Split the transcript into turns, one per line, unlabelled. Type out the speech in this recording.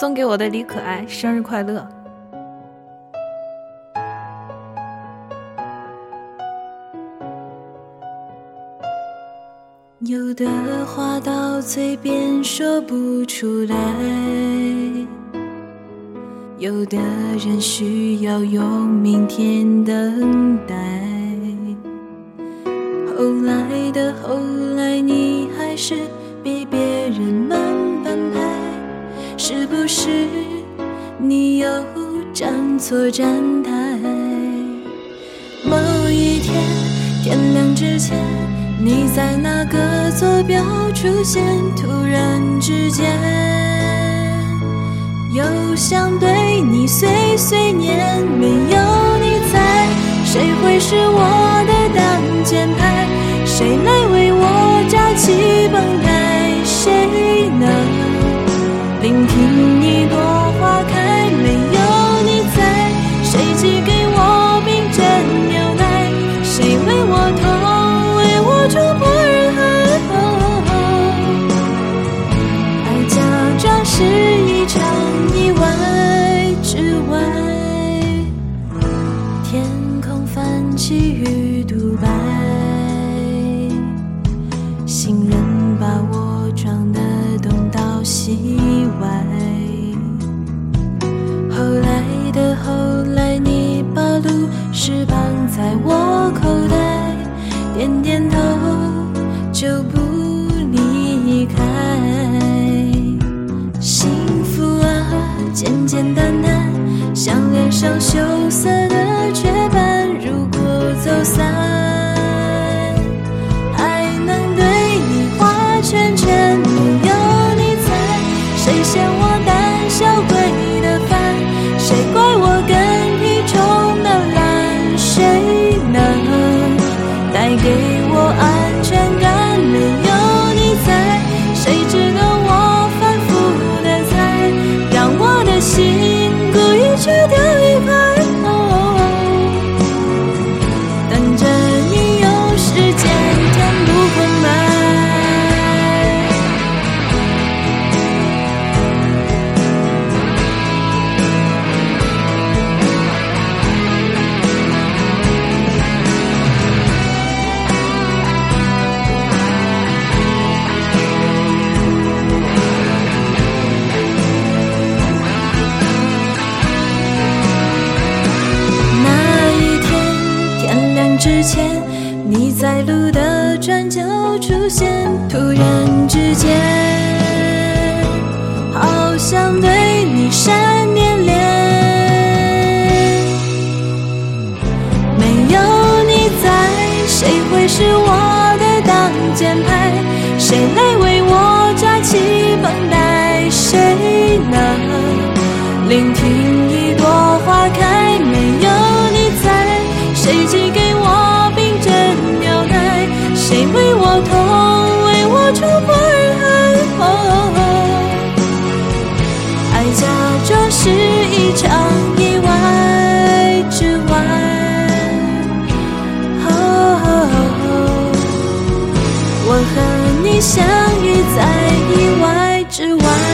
送给我的李可爱，生日快乐！
有的话到嘴边说不出来，有的人需要用明天等待。后来的后来，你还是比别是你又站错站台？某一天天亮之前，你在哪个坐标出现？突然之间，又想对你碎碎念，没有你在，谁会是我聆听一朵花开，没有你在，谁寄给我冰镇牛奶？谁为我痛，为我戳破人海？爱假装是一场意外之外，天空泛起雨独白，就不离开。幸福啊，简简单单，像脸上羞涩的雀斑。如果走散，还能对你画圈圈。有你在谁嫌我胆小鬼的烦？谁怪我跟屁虫的懒？谁能带给我安去掉一半，之前你在路的转角出现突然之间好想对你闪念连没有你在谁会是我的挡箭牌？谁来是一场意外之外，哦，我和你相遇在意外之外。